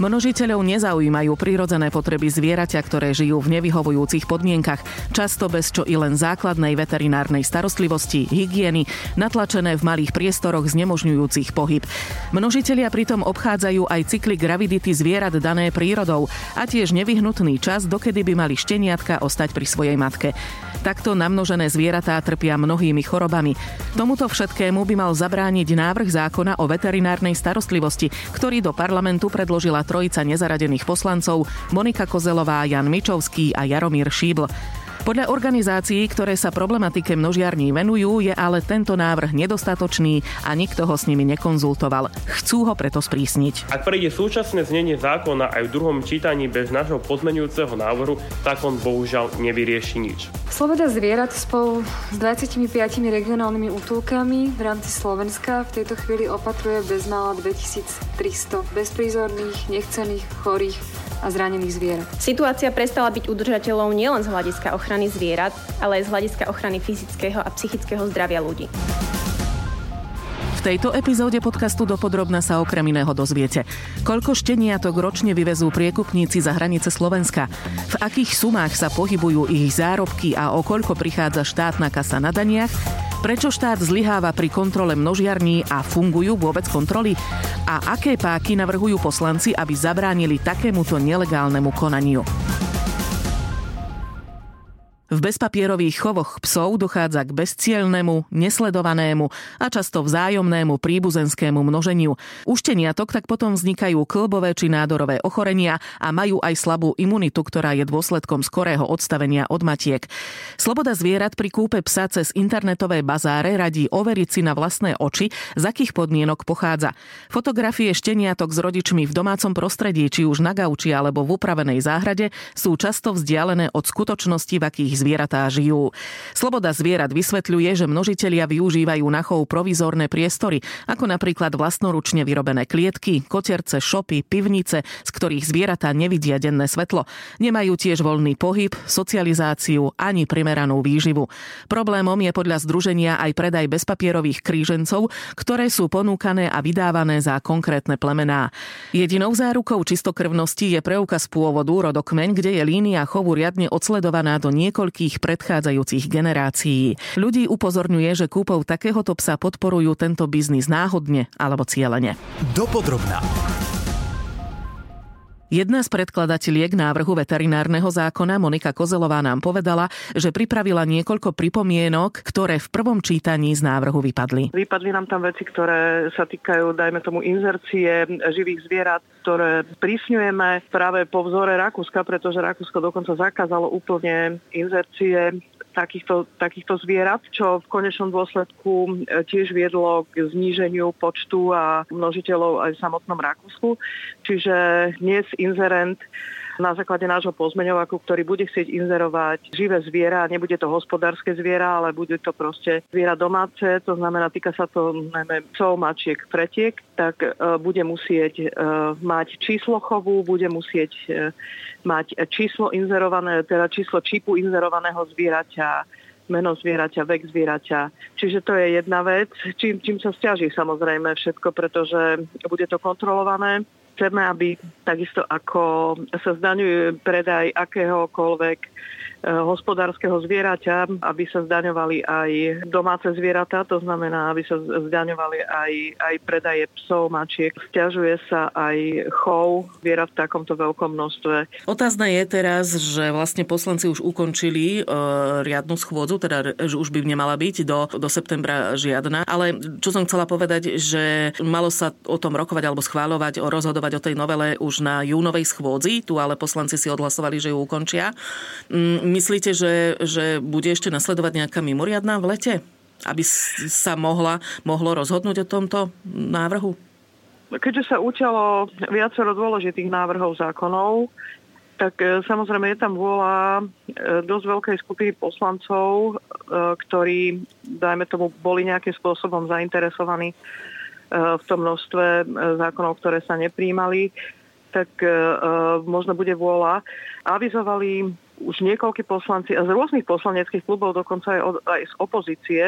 Množiteľov nezaujímajú prírodzené potreby zvieraťa, ktoré žijú v nevyhovujúcich podmienkach, často bez čo i len základnej veterinárnej starostlivosti, hygieny, natlačené v malých priestoroch znemožňujúcich pohyb. Množiteľia pritom obchádzajú aj cykly gravidity zvierat dané prírodou a tiež nevyhnutný čas, dokedy by mali šteniatka ostať pri svojej matke. Takto namnožené zvieratá trpia mnohými chorobami. Tomuto všetkému by mal zabrániť návrh zákona o veterinárnej starostlivosti, ktorý do parlamentu predložila trojica nezaradených poslancov Monika Kozelová, Jan Mičovský a Jaromír Šíbl. Podľa organizácií, ktoré sa problematike množiarní venujú, je ale tento návrh nedostatočný a nikto ho s nimi nekonzultoval. Chcú ho preto sprísniť. Ak prejde súčasné znenie zákona aj v druhom čítaní bez nášho pozmenujúceho návrhu, tak on bohužiaľ nevyrieši nič. Sloboda zvierat spolu s 25 regionálnymi útulkami v rámci Slovenska v tejto chvíli opatruje bezmála 2300 bezprízorných, nechcených, chorých a zranených zvierat. Situácia prestala byť udržateľnou nielen z hľadiska ochrany zvierat, ale aj z hľadiska ochrany fyzického a psychického zdravia ľudí. V tejto epizóde podcastu Dopodrobna sa okrem iného dozviete, koľko šteniatok ročne vyvezú priekupníci za hranice Slovenska, v akých sumách sa pohybujú ich zárobky a o koľko prichádza štátna kasa na daniach, prečo štát zlyháva pri kontrole množiarní a fungujú vôbec kontroly a aké páky navrhujú poslanci, aby zabránili takémuto nelegálnemu konaniu. V bezpapierových chovoch psov dochádza k bezcielnemu, nesledovanému a často vzájomnému príbuzenskému množeniu. U šteniatok tak potom vznikajú klbové či nádorové ochorenia a majú aj slabú imunitu, ktorá je dôsledkom skorého odstavenia od matiek. Sloboda zvierat pri kúpe psa cez internetové bazáre radí overiť si na vlastné oči, z akých podmienok pochádza. Fotografie šteniatok s rodičmi v domácom prostredí, či už na gauči alebo v upravenej záhrade, sú často vzdialené od skutočnosti, v akých zvieratá žijú. Sloboda zvierat vysvetľuje, že množitelia využívajú na chov provizórne priestory, ako napríklad vlastnoručne vyrobené klietky, koterce, šopy, pivnice, z ktorých zvieratá nevidia denné svetlo. Nemajú tiež voľný pohyb, socializáciu ani primeranú výživu. Problémom je podľa združenia aj predaj bezpapierových krížencov, ktoré sú ponúkané a vydávané za konkrétne plemená. Jedinou zárukou čistokrvnosti je preukaz pôvodu rodokmeň, kde je línia chovu riadne odsledovaná do niekoľkých niekoľkých predchádzajúcich generácií. Ľudí upozorňuje, že kúpou takéhoto psa podporujú tento biznis náhodne alebo cieľene. Dopodrobná. Jedna z predkladateliek návrhu veterinárneho zákona, Monika Kozelová, nám povedala, že pripravila niekoľko pripomienok, ktoré v prvom čítaní z návrhu vypadli. Vypadli nám tam veci, ktoré sa týkajú, dajme tomu, inzercie živých zvierat, ktoré prísňujeme práve po vzore Rakúska, pretože Rakúsko dokonca zakázalo úplne inzercie takýchto, takýchto zvierat, čo v konečnom dôsledku e, tiež viedlo k zníženiu počtu a množiteľov aj v samotnom Rakúsku. Čiže dnes inzerent na základe nášho pozmeňovaku, ktorý bude chcieť inzerovať živé zviera, nebude to hospodárske zviera, ale bude to proste zviera domáce, to znamená, týka sa to najmä psov, mačiek, pretiek, tak uh, bude musieť uh, mať číslo chovu, bude musieť uh, mať číslo inzerované, teda číslo čipu inzerovaného zvieraťa, meno zvieraťa, vek zvieraťa. Čiže to je jedna vec, čím, čím sa stiaží samozrejme všetko, pretože bude to kontrolované chceme, aby takisto ako sa zdaňuje predaj akéhokoľvek Eh, hospodárskeho zvieraťa, aby sa zdaňovali aj domáce zvieratá, to znamená, aby sa zdaňovali aj, aj predaje psov, mačiek. Stiažuje sa aj chov zvierat v takomto veľkom množstve. Otázne je teraz, že vlastne poslanci už ukončili e, riadnu schôdzu, teda že už by nemala byť do, do septembra žiadna. Ale čo som chcela povedať, že malo sa o tom rokovať alebo schváľovať, o rozhodovať o tej novele už na júnovej schôdzi, tu ale poslanci si odhlasovali, že ju ukončia. Mm, Myslíte, že, že bude ešte nasledovať nejaká mimoriadná v lete? Aby sa mohla, mohlo rozhodnúť o tomto návrhu? Keďže sa učalo viacero dôležitých návrhov zákonov, tak e, samozrejme je tam vôľa e, dosť veľkej skupiny poslancov, e, ktorí, dajme tomu, boli nejakým spôsobom zainteresovaní v tom množstve zákonov, ktoré sa nepríjmali, tak možno bude vôľa. Avizovali už niekoľkí poslanci a z rôznych poslaneckých klubov, dokonca aj, od, aj z opozície,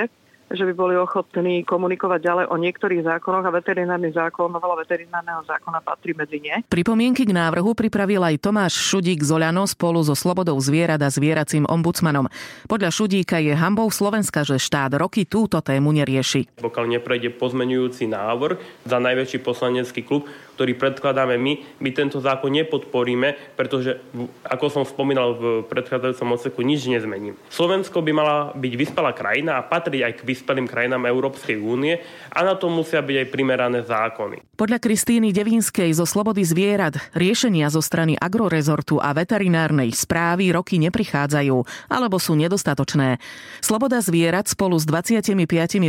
že by boli ochotní komunikovať ďalej o niektorých zákonoch a veterinárny zákon, novela veterinárneho zákona patrí medzi ne. Pripomienky k návrhu pripravil aj Tomáš Šudík z Oľano spolu so Slobodou zvierat a zvieracím ombudsmanom. Podľa Šudíka je hambou Slovenska, že štát roky túto tému nerieši. Pokiaľ neprejde pozmenujúci návrh za najväčší poslanecký klub, ktorý predkladáme my, my tento zákon nepodporíme, pretože, ako som spomínal v predchádzajúcom odseku, nič nezmením. Slovensko by mala byť vyspelá krajina a patrí aj k vyspelým krajinám Európskej únie a na to musia byť aj primerané zákony. Podľa Kristýny Devínskej zo Slobody zvierat riešenia zo strany agrorezortu a veterinárnej správy roky neprichádzajú alebo sú nedostatočné. Sloboda zvierat spolu s 25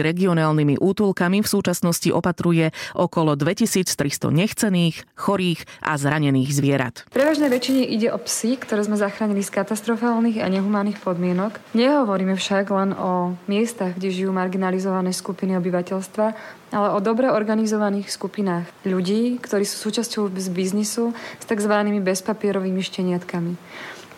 regionálnymi útulkami v súčasnosti opatruje okolo 2300 nech nechcených, chorých a zranených zvierat. Prevažnej väčšine ide o psy, ktoré sme zachránili z katastrofálnych a nehumánnych podmienok. Nehovoríme však len o miestach, kde žijú marginalizované skupiny obyvateľstva, ale o dobre organizovaných skupinách ľudí, ktorí sú súčasťou biznisu s tzv. bezpapierovými šteniatkami.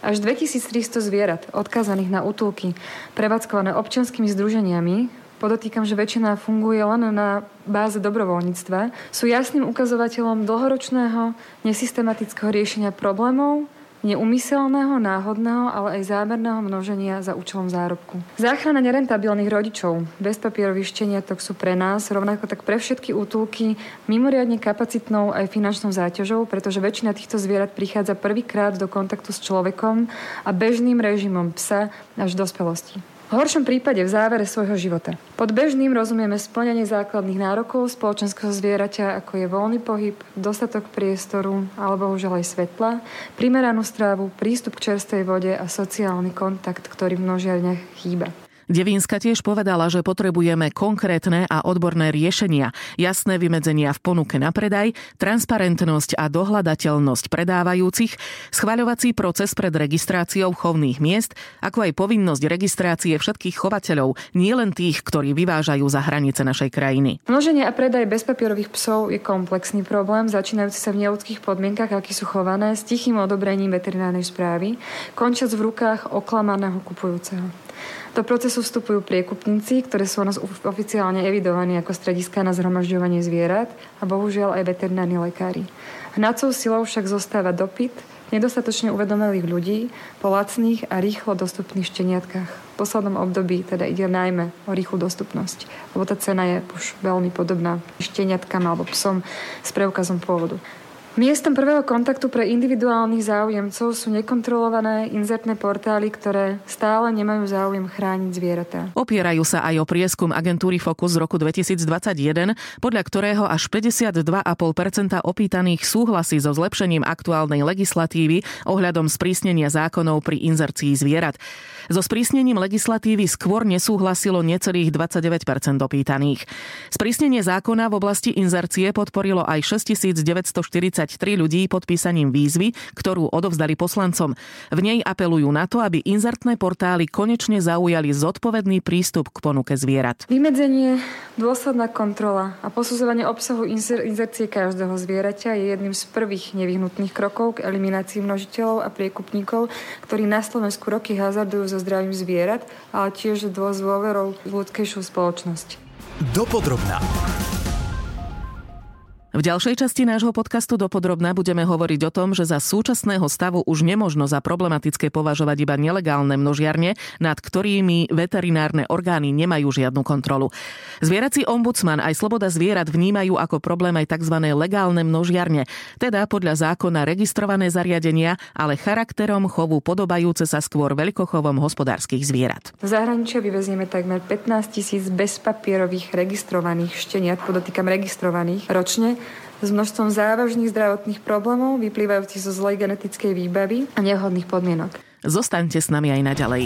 Až 2300 zvierat odkázaných na útulky, prevádzkované občianskými združeniami, podotýkam, že väčšina funguje len na báze dobrovoľníctva, sú jasným ukazovateľom dlhoročného, nesystematického riešenia problémov, neumyselného, náhodného, ale aj zámerného množenia za účelom zárobku. Záchrana nerentabilných rodičov bez papierových šteniatok sú pre nás, rovnako tak pre všetky útulky, mimoriadne kapacitnou aj finančnou záťažou, pretože väčšina týchto zvierat prichádza prvýkrát do kontaktu s človekom a bežným režimom psa až v dospelosti. V horšom prípade v závere svojho života. Pod bežným rozumieme splňanie základných nárokov spoločenského zvieraťa, ako je voľný pohyb, dostatok priestoru alebo už aj svetla, primeranú strávu, prístup k čerstvej vode a sociálny kontakt, ktorý v množiarniach chýba. Devínska tiež povedala, že potrebujeme konkrétne a odborné riešenia, jasné vymedzenia v ponuke na predaj, transparentnosť a dohľadateľnosť predávajúcich, schvaľovací proces pred registráciou chovných miest, ako aj povinnosť registrácie všetkých chovateľov, nielen tých, ktorí vyvážajú za hranice našej krajiny. Množenie a predaj bezpapierových psov je komplexný problém, začínajúci sa v neludských podmienkach, aký sú chované, s tichým odobrením veterinárnej správy, končiac v rukách oklamaného kupujúceho. Do procesu vstupujú priekupníci, ktoré sú nás oficiálne evidovaní ako strediska na zhromažďovanie zvierat a bohužiaľ aj veterinárni lekári. Hnacou silou však zostáva dopyt nedostatočne uvedomelých ľudí po lacných a rýchlo dostupných šteniatkách. V poslednom období teda ide najmä o rýchlu dostupnosť, lebo tá cena je už veľmi podobná šteniatkám alebo psom s preukazom pôvodu. Miestom prvého kontaktu pre individuálnych záujemcov sú nekontrolované inzertné portály, ktoré stále nemajú záujem chrániť zvieratá. Opierajú sa aj o prieskum agentúry Focus z roku 2021, podľa ktorého až 52,5% opýtaných súhlasí so zlepšením aktuálnej legislatívy ohľadom sprísnenia zákonov pri inzercii zvierat. So sprísnením legislatívy skôr nesúhlasilo necelých 29% opýtaných. Sprísnenie zákona v oblasti inzercie podporilo aj 6940 33 ľudí podpísaním výzvy, ktorú odovzdali poslancom. V nej apelujú na to, aby inzertné portály konečne zaujali zodpovedný prístup k ponuke zvierat. Vymedzenie, dôsledná kontrola a posudzovanie obsahu inzercie každého zvieraťa je jedným z prvých nevyhnutných krokov k eliminácii množiteľov a priekupníkov, ktorí na Slovensku roky hazardujú so zdravím zvierat, ale tiež dôverou ľudskejšiu spoločnosť. Dopodrobná. V ďalšej časti nášho podcastu dopodrobná budeme hovoriť o tom, že za súčasného stavu už nemožno za problematické považovať iba nelegálne množiarne, nad ktorými veterinárne orgány nemajú žiadnu kontrolu. Zvierací ombudsman aj sloboda zvierat vnímajú ako problém aj tzv. legálne množiarne, teda podľa zákona registrované zariadenia, ale charakterom chovu podobajúce sa skôr veľkochovom hospodárskych zvierat. V zahraničí vyvezieme takmer 15 tisíc bezpapierových registrovaných šteniat, podotýkam registrovaných ročne, s množstvom závažných zdravotných problémov vyplývajúcich zo zlej genetickej výbavy a nevhodných podmienok. Zostaňte s nami aj naďalej.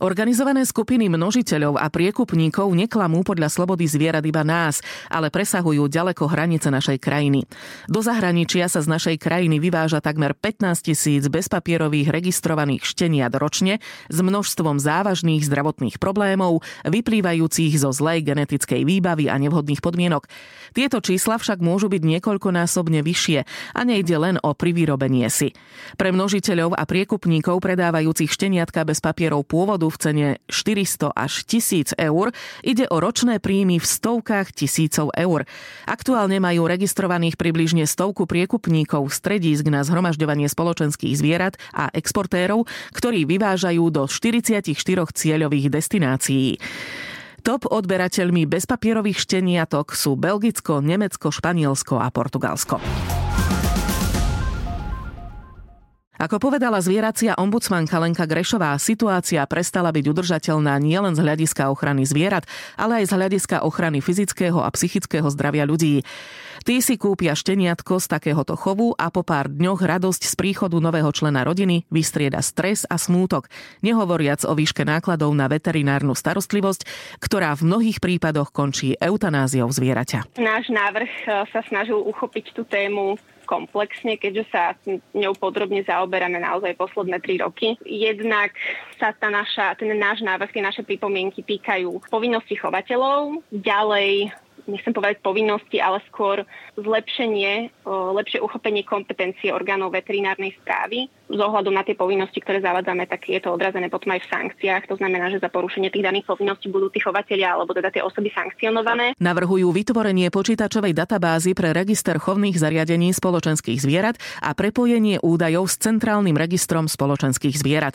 Organizované skupiny množiteľov a priekupníkov neklamú podľa slobody zvierat iba nás, ale presahujú ďaleko hranice našej krajiny. Do zahraničia sa z našej krajiny vyváža takmer 15 tisíc bezpapierových registrovaných šteniat ročne s množstvom závažných zdravotných problémov, vyplývajúcich zo zlej genetickej výbavy a nevhodných podmienok. Tieto čísla však môžu byť niekoľkonásobne vyššie a nejde len o privýrobenie si. Pre množiteľov a priekupníkov predávajúcich šteniatka bez papierov pôvodu v cene 400 až 1000 eur. Ide o ročné príjmy v stovkách tisícov eur. Aktuálne majú registrovaných približne stovku priekupníkov stredísk na zhromažďovanie spoločenských zvierat a exportérov, ktorí vyvážajú do 44 cieľových destinácií. Top odberateľmi bezpapierových šteniatok sú Belgicko, Nemecko, Španielsko a Portugalsko. Ako povedala zvieracia ombudsmanka Lenka Grešová, situácia prestala byť udržateľná nielen z hľadiska ochrany zvierat, ale aj z hľadiska ochrany fyzického a psychického zdravia ľudí. Tí si kúpia šteniatko z takéhoto chovu a po pár dňoch radosť z príchodu nového člena rodiny vystrieda stres a smútok, nehovoriac o výške nákladov na veterinárnu starostlivosť, ktorá v mnohých prípadoch končí eutanáziou zvieraťa. Náš návrh e, sa snažil uchopiť tú tému komplexne, keďže sa ňou podrobne zaoberáme naozaj posledné tri roky. Jednak sa tá naša, ten náš návrh, tie naše pripomienky týkajú povinnosti chovateľov, ďalej nechcem povedať povinnosti, ale skôr zlepšenie, lepšie uchopenie kompetencie orgánov veterinárnej správy. Z ohľadu na tie povinnosti, ktoré zavádzame, tak je to odrazené potom aj v sankciách. To znamená, že za porušenie tých daných povinností budú tí chovateľia alebo teda tie osoby sankcionované. Navrhujú vytvorenie počítačovej databázy pre register chovných zariadení spoločenských zvierat a prepojenie údajov s centrálnym registrom spoločenských zvierat.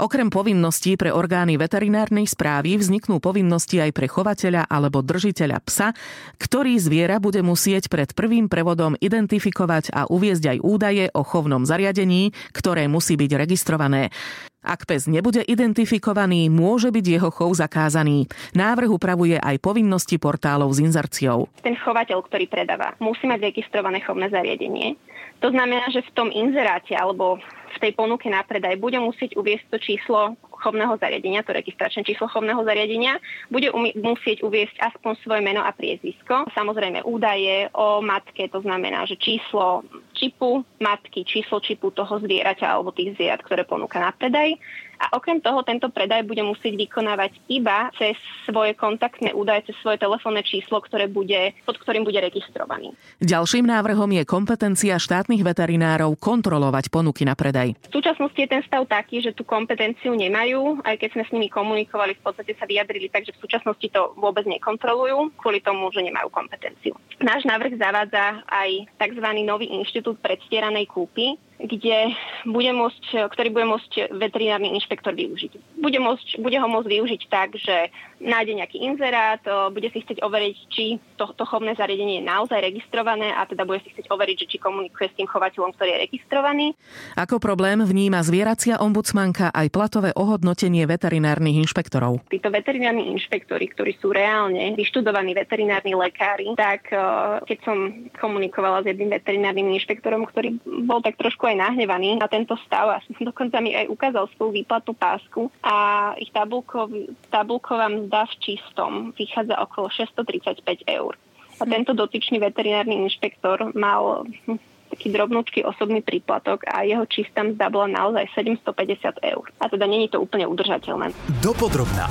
Okrem povinností pre orgány veterinárnej správy vzniknú povinnosti aj pre chovateľa alebo držiteľa psa, ktorý zviera bude musieť pred prvým prevodom identifikovať a uviezť aj údaje o chovnom zariadení, ktoré musí byť registrované. Ak pes nebude identifikovaný, môže byť jeho chov zakázaný. Návrh upravuje aj povinnosti portálov s inzerciou. Ten chovateľ, ktorý predáva, musí mať registrované chovné zariadenie. To znamená, že v tom inzeráte alebo v tej ponuke na predaj bude musieť uviesť to číslo chovného zariadenia, to registračné číslo chovného zariadenia, bude umi- musieť uviesť aspoň svoje meno a priezvisko. Samozrejme údaje o matke, to znamená, že číslo čipu matky, číslo čipu toho zvieraťa alebo tých zvierat, ktoré ponúka na predaj a okrem toho tento predaj bude musieť vykonávať iba cez svoje kontaktné údaje, cez svoje telefónne číslo, ktoré bude, pod ktorým bude registrovaný. Ďalším návrhom je kompetencia štátnych veterinárov kontrolovať ponuky na predaj. V súčasnosti je ten stav taký, že tú kompetenciu nemajú, aj keď sme s nimi komunikovali, v podstate sa vyjadrili tak, že v súčasnosti to vôbec nekontrolujú, kvôli tomu, že nemajú kompetenciu. Náš návrh zavádza aj tzv. nový inštitút predstieranej kúpy, kde bude môcť, ktorý bude môcť veterinárny inšpektor využiť. Bude, môcť, bude ho môcť využiť tak, že nájde nejaký inzerát, bude si chcieť overiť, či to, to chovné zariadenie je naozaj registrované a teda bude si chcieť overiť, že či komunikuje s tým chovateľom, ktorý je registrovaný. Ako problém vníma zvieracia ombudsmanka aj platové ohodnotenie veterinárnych inšpektorov. Títo veterinárni inšpektori, ktorí sú reálne vyštudovaní veterinárni lekári, tak keď som komunikovala s jedným veterinárnym inšpektorom, ktorý bol tak trošku aj nahnevaný na tento stav a dokonca mi aj ukázal svoju výplatu pásku a ich tabulkov, tabulková mzda v čistom vychádza okolo 635 eur. A tento dotyčný veterinárny inšpektor mal hm, taký drobnúčky osobný príplatok a jeho čistá mzda bola naozaj 750 eur. A teda není to úplne udržateľné. Dopodrobná.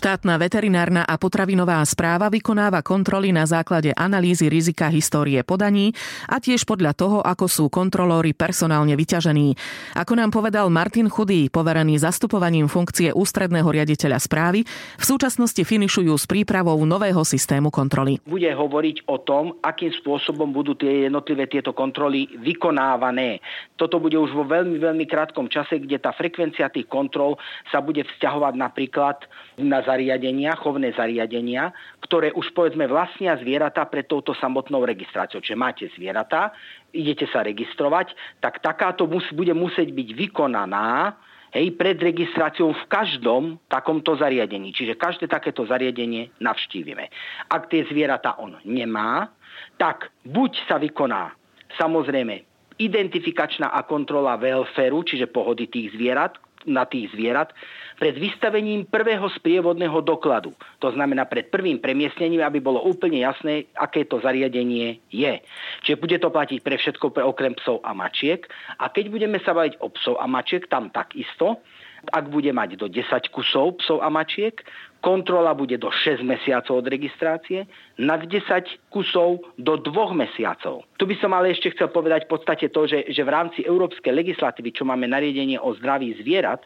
Štátna veterinárna a potravinová správa vykonáva kontroly na základe analýzy rizika histórie podaní a tiež podľa toho, ako sú kontrolóri personálne vyťažení. Ako nám povedal Martin Chudý, poverený zastupovaním funkcie ústredného riaditeľa správy, v súčasnosti finišujú s prípravou nového systému kontroly. Bude hovoriť o tom, akým spôsobom budú tie jednotlivé tieto kontroly vykonávané. Toto bude už vo veľmi, veľmi krátkom čase, kde tá frekvencia tých kontrol sa bude vzťahovať napríklad na zariadenia, chovné zariadenia, ktoré už povedzme vlastnia zvieratá pred touto samotnou registráciou. Čiže máte zvieratá, idete sa registrovať, tak takáto mus, bude musieť byť vykonaná hej, pred registráciou v každom takomto zariadení. Čiže každé takéto zariadenie navštívime. Ak tie zvieratá on nemá, tak buď sa vykoná samozrejme identifikačná a kontrola welfareu, čiže pohody tých zvierat, na tých zvierat, pred vystavením prvého sprievodného dokladu. To znamená pred prvým premiestnením, aby bolo úplne jasné, aké to zariadenie je. Čiže bude to platiť pre všetko pre okrem psov a mačiek. A keď budeme sa baviť o psov a mačiek, tam takisto, ak bude mať do 10 kusov psov a mačiek, kontrola bude do 6 mesiacov od registrácie, nad 10 kusov do 2 mesiacov. Tu by som ale ešte chcel povedať v podstate to, že, že v rámci európskej legislatívy, čo máme nariadenie o zdraví zvierat,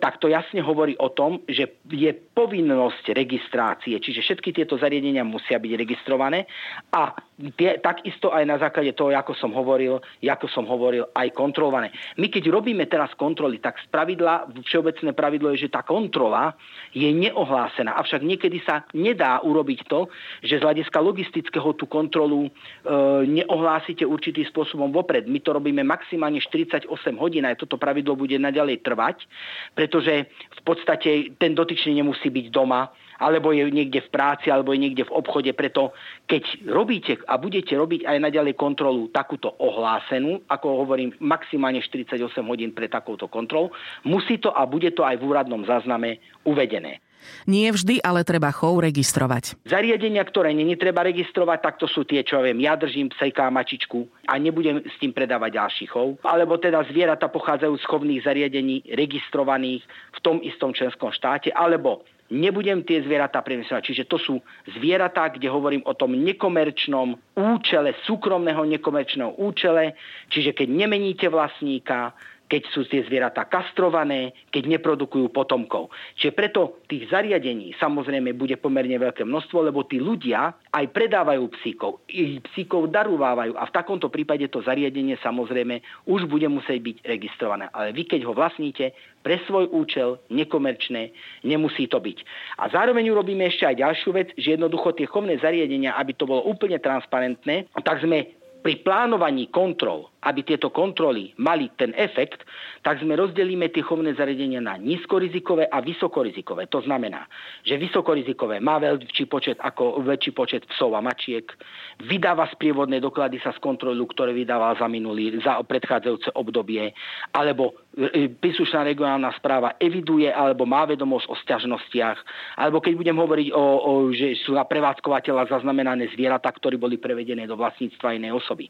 tak to jasne hovorí o tom, že je povinnosť registrácie, čiže všetky tieto zariadenia musia byť registrované a tie, takisto aj na základe toho, ako som hovoril, ako som hovoril, aj kontrolované. My keď robíme teraz kontroly, tak z pravidla, všeobecné pravidlo je, že tá kontrola je neohlásená. Avšak niekedy sa nedá urobiť to, že z hľadiska logistického tú kontrolu e, neohlásite určitým spôsobom vopred. My to robíme maximálne 48 hodín a toto pravidlo bude naďalej trvať, pretože v podstate ten dotyčný nemusí byť doma, alebo je niekde v práci, alebo je niekde v obchode. Preto keď robíte a budete robiť aj naďalej kontrolu takúto ohlásenú, ako hovorím, maximálne 48 hodín pre takúto kontrolu, musí to a bude to aj v úradnom zázname uvedené. Nie vždy, ale treba chov registrovať. Zariadenia, ktoré není treba registrovať, tak to sú tie, čo viem, ja držím psejka a mačičku a nebudem s tým predávať ďalší chov. Alebo teda zvieratá pochádzajú z chovných zariadení registrovaných v tom istom členskom štáte, alebo nebudem tie zvieratá premysľovať. Čiže to sú zvieratá, kde hovorím o tom nekomerčnom účele, súkromného nekomerčného účele, čiže keď nemeníte vlastníka, keď sú tie zvieratá kastrované, keď neprodukujú potomkov. Čiže preto tých zariadení samozrejme bude pomerne veľké množstvo, lebo tí ľudia aj predávajú psíkov, ich psíkov darúvajú a v takomto prípade to zariadenie samozrejme už bude musieť byť registrované. Ale vy keď ho vlastníte pre svoj účel, nekomerčné, nemusí to byť. A zároveň urobíme ešte aj ďalšiu vec, že jednoducho tie chovné zariadenia, aby to bolo úplne transparentné, tak sme pri plánovaní kontrol aby tieto kontroly mali ten efekt, tak sme rozdelíme tie chovné zariadenia na nízkorizikové a vysokorizikové. To znamená, že vysokorizikové má väčší počet ako väčší počet psov a mačiek, vydáva sprievodné doklady sa z kontrolu, ktoré vydával za minulý, za predchádzajúce obdobie, alebo príslušná regionálna správa eviduje alebo má vedomosť o sťažnostiach, alebo keď budem hovoriť o, o že sú na prevádzkovateľa zaznamenané zvieratá, ktorí boli prevedené do vlastníctva inej osoby.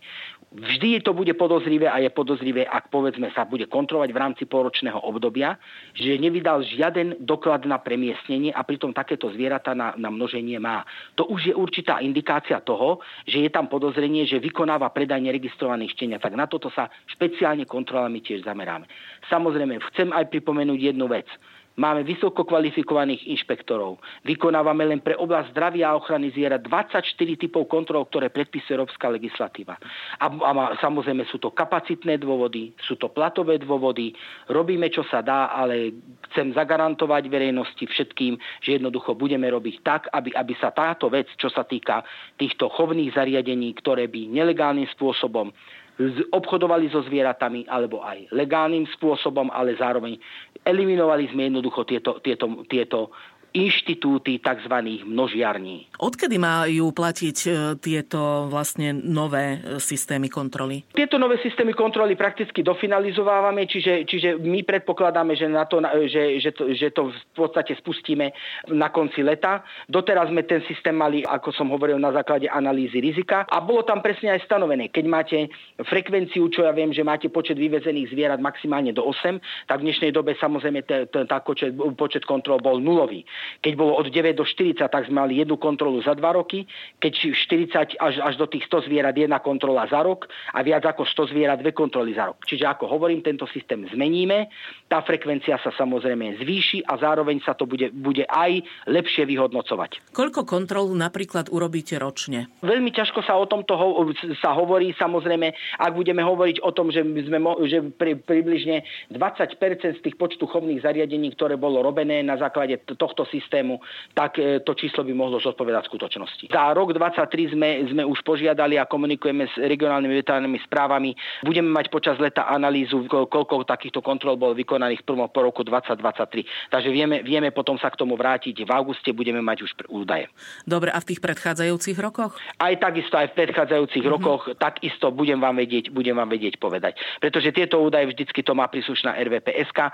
Vždy to bude podozrivé a je podozrivé, ak povedzme sa bude kontrolovať v rámci poročného obdobia, že nevydal žiaden doklad na premiestnenie a pritom takéto zvieratá na, na množenie má. To už je určitá indikácia toho, že je tam podozrenie, že vykonáva predaj neregistrovaných štenia. Tak na toto sa špeciálne kontrolami tiež zameráme. Samozrejme, chcem aj pripomenúť jednu vec. Máme vysoko kvalifikovaných inšpektorov. Vykonávame len pre oblasť zdravia a ochrany zvierat 24 typov kontrol, ktoré predpisuje európska legislatíva. A, a samozrejme sú to kapacitné dôvody, sú to platové dôvody. Robíme, čo sa dá, ale chcem zagarantovať verejnosti všetkým, že jednoducho budeme robiť tak, aby, aby sa táto vec, čo sa týka týchto chovných zariadení, ktoré by nelegálnym spôsobom obchodovali so zvieratami alebo aj legálnym spôsobom, ale zároveň eliminovali sme jednoducho tieto, tieto, tieto inštitúty tzv. množiarní. Odkedy majú platiť e, tieto vlastne nové e, systémy kontroly? Tieto nové systémy kontroly prakticky dofinalizovávame, čiže, čiže my predpokladáme, že, na to, že, že, to, že to v podstate spustíme na konci leta. Doteraz sme ten systém mali, ako som hovoril, na základe analýzy rizika a bolo tam presne aj stanovené. Keď máte frekvenciu, čo ja viem, že máte počet vyvezených zvierat maximálne do 8, tak v dnešnej dobe samozrejme tá počet, počet kontrol bol nulový. Keď bolo od 9 do 40, tak sme mali jednu kontrolu za 2 roky, keď 40 až, až do tých 100 zvierat jedna kontrola za rok a viac ako 100 zvierat dve kontroly za rok. Čiže ako hovorím, tento systém zmeníme, tá frekvencia sa samozrejme zvýši a zároveň sa to bude, bude aj lepšie vyhodnocovať. Koľko kontrol napríklad urobíte ročne? Veľmi ťažko sa o tomto ho, sa hovorí, samozrejme, ak budeme hovoriť o tom, že, sme, že pri, približne 20% z tých počtu chovných zariadení, ktoré bolo robené na základe tohto systému, tak e, to číslo by mohlo zodpovedať skutočnosti. Za rok 2023 sme, sme už požiadali a komunikujeme s regionálnymi veterinárnymi správami. Budeme mať počas leta analýzu, koľko takýchto kontrol bolo vykonaných prvom po roku 2023. Takže vieme, vieme potom sa k tomu vrátiť. V auguste budeme mať už údaje. Dobre, a v tých predchádzajúcich rokoch? Aj takisto, aj v predchádzajúcich mm-hmm. rokoch, takisto budem vám vedieť, budem vám vedieť povedať. Pretože tieto údaje vždycky to má príslušná RVPSK. E,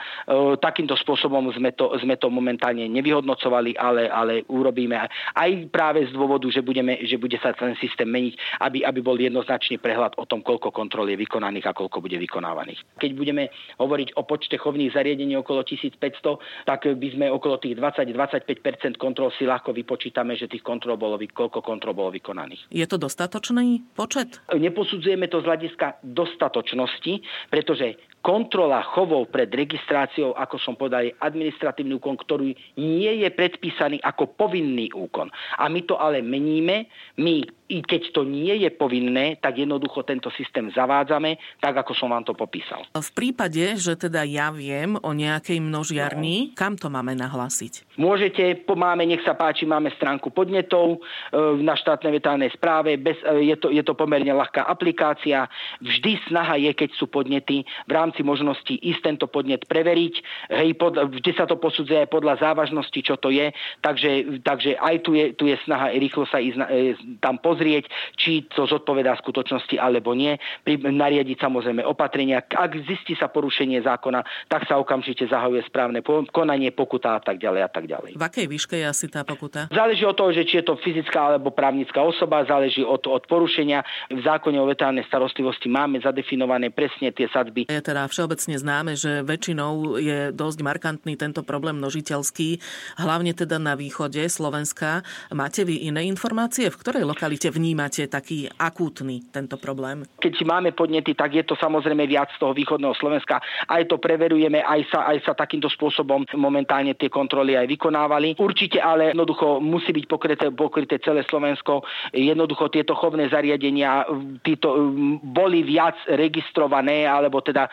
takýmto spôsobom sme to, sme to momentálne nevyhodnotili vyhodnocovali, ale, ale urobíme aj práve z dôvodu, že, budeme, že bude sa ten systém meniť, aby, aby bol jednoznačný prehľad o tom, koľko kontrol je vykonaných a koľko bude vykonávaných. Keď budeme hovoriť o počte chovných zariadení okolo 1500, tak by sme okolo tých 20-25 kontrol si ľahko vypočítame, že tých kontrol bolo, koľko kontrol bolo vykonaných. Je to dostatočný počet? Neposudzujeme to z hľadiska dostatočnosti, pretože kontrola chovov pred registráciou, ako som povedal, je administratívny úkon, ktorý nie je predpísaný ako povinný úkon. A my to ale meníme. My i keď to nie je povinné, tak jednoducho tento systém zavádzame, tak ako som vám to popísal. V prípade, že teda ja viem o nejakej množiarni, no. kam to máme nahlásiť? Môžete, máme, nech sa páči, máme stránku podnetov e, na štátnej vetárnej správe, bez, e, je, to, je to pomerne ľahká aplikácia. Vždy snaha je, keď sú podnety, v rámci možností ísť tento podnet preveriť. Hej, pod, vždy sa to posudzuje aj podľa závažnosti, čo to je, takže, takže aj tu je, tu je snaha rýchlo sa ísť e, tam pozrieť či to zodpovedá skutočnosti alebo nie, nariadiť samozrejme opatrenia. Ak zistí sa porušenie zákona, tak sa okamžite zahajuje správne konanie, pokuta a tak ďalej a tak ďalej. V akej výške je asi tá pokuta? Záleží od toho, že či je to fyzická alebo právnická osoba, záleží od, od porušenia. V zákone o vetárnej starostlivosti máme zadefinované presne tie sadzby. Je teda všeobecne známe, že väčšinou je dosť markantný tento problém množiteľský, hlavne teda na východe Slovenska. Máte vy iné informácie, v ktorej lokalite vnímate taký akútny tento problém? Keď máme podnety, tak je to samozrejme viac z toho východného Slovenska. Aj to preverujeme, aj sa, aj sa takýmto spôsobom momentálne tie kontroly aj vykonávali. Určite ale jednoducho musí byť pokryté, pokryté celé Slovensko. Jednoducho tieto chovné zariadenia títo, boli viac registrované, alebo teda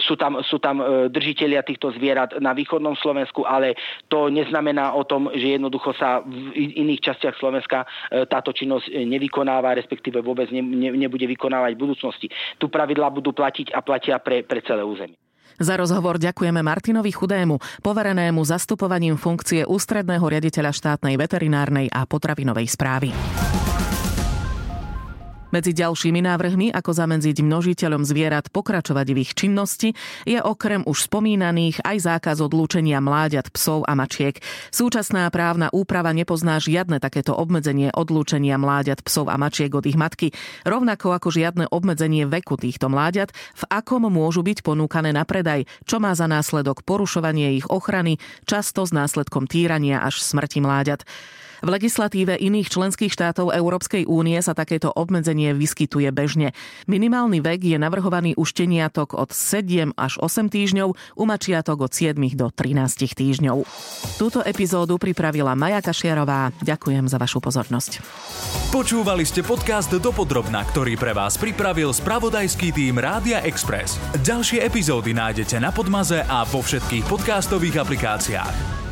sú tam, sú tam e, držiteľia týchto zvierat na východnom Slovensku, ale to neznamená o tom, že jednoducho sa v iných častiach Slovenska e, táto činnosť nevykonáva, respektíve vôbec ne, ne, nebude vykonávať v budúcnosti. Tu pravidlá budú platiť a platia pre, pre celé územie. Za rozhovor ďakujeme Martinovi Chudému, poverenému zastupovaním funkcie ústredného riaditeľa štátnej veterinárnej a potravinovej správy. Medzi ďalšími návrhmi, ako zamedziť množiteľom zvierat pokračovať v ich činnosti, je okrem už spomínaných aj zákaz odlúčenia mláďat psov a mačiek. Súčasná právna úprava nepozná žiadne takéto obmedzenie odlúčenia mláďat psov a mačiek od ich matky, rovnako ako žiadne obmedzenie veku týchto mláďat, v akom môžu byť ponúkané na predaj, čo má za následok porušovanie ich ochrany, často s následkom týrania až smrti mláďat. V legislatíve iných členských štátov Európskej únie sa takéto obmedzenie vyskytuje bežne. Minimálny vek je navrhovaný u šteniatok od 7 až 8 týždňov, u mačiatok od 7 do 13 týždňov. Túto epizódu pripravila Maja Kašiarová. Ďakujem za vašu pozornosť. Počúvali ste podcast Dopodrobna, ktorý pre vás pripravil spravodajský tým Rádia Express. Ďalšie epizódy nájdete na Podmaze a vo všetkých podcastových aplikáciách.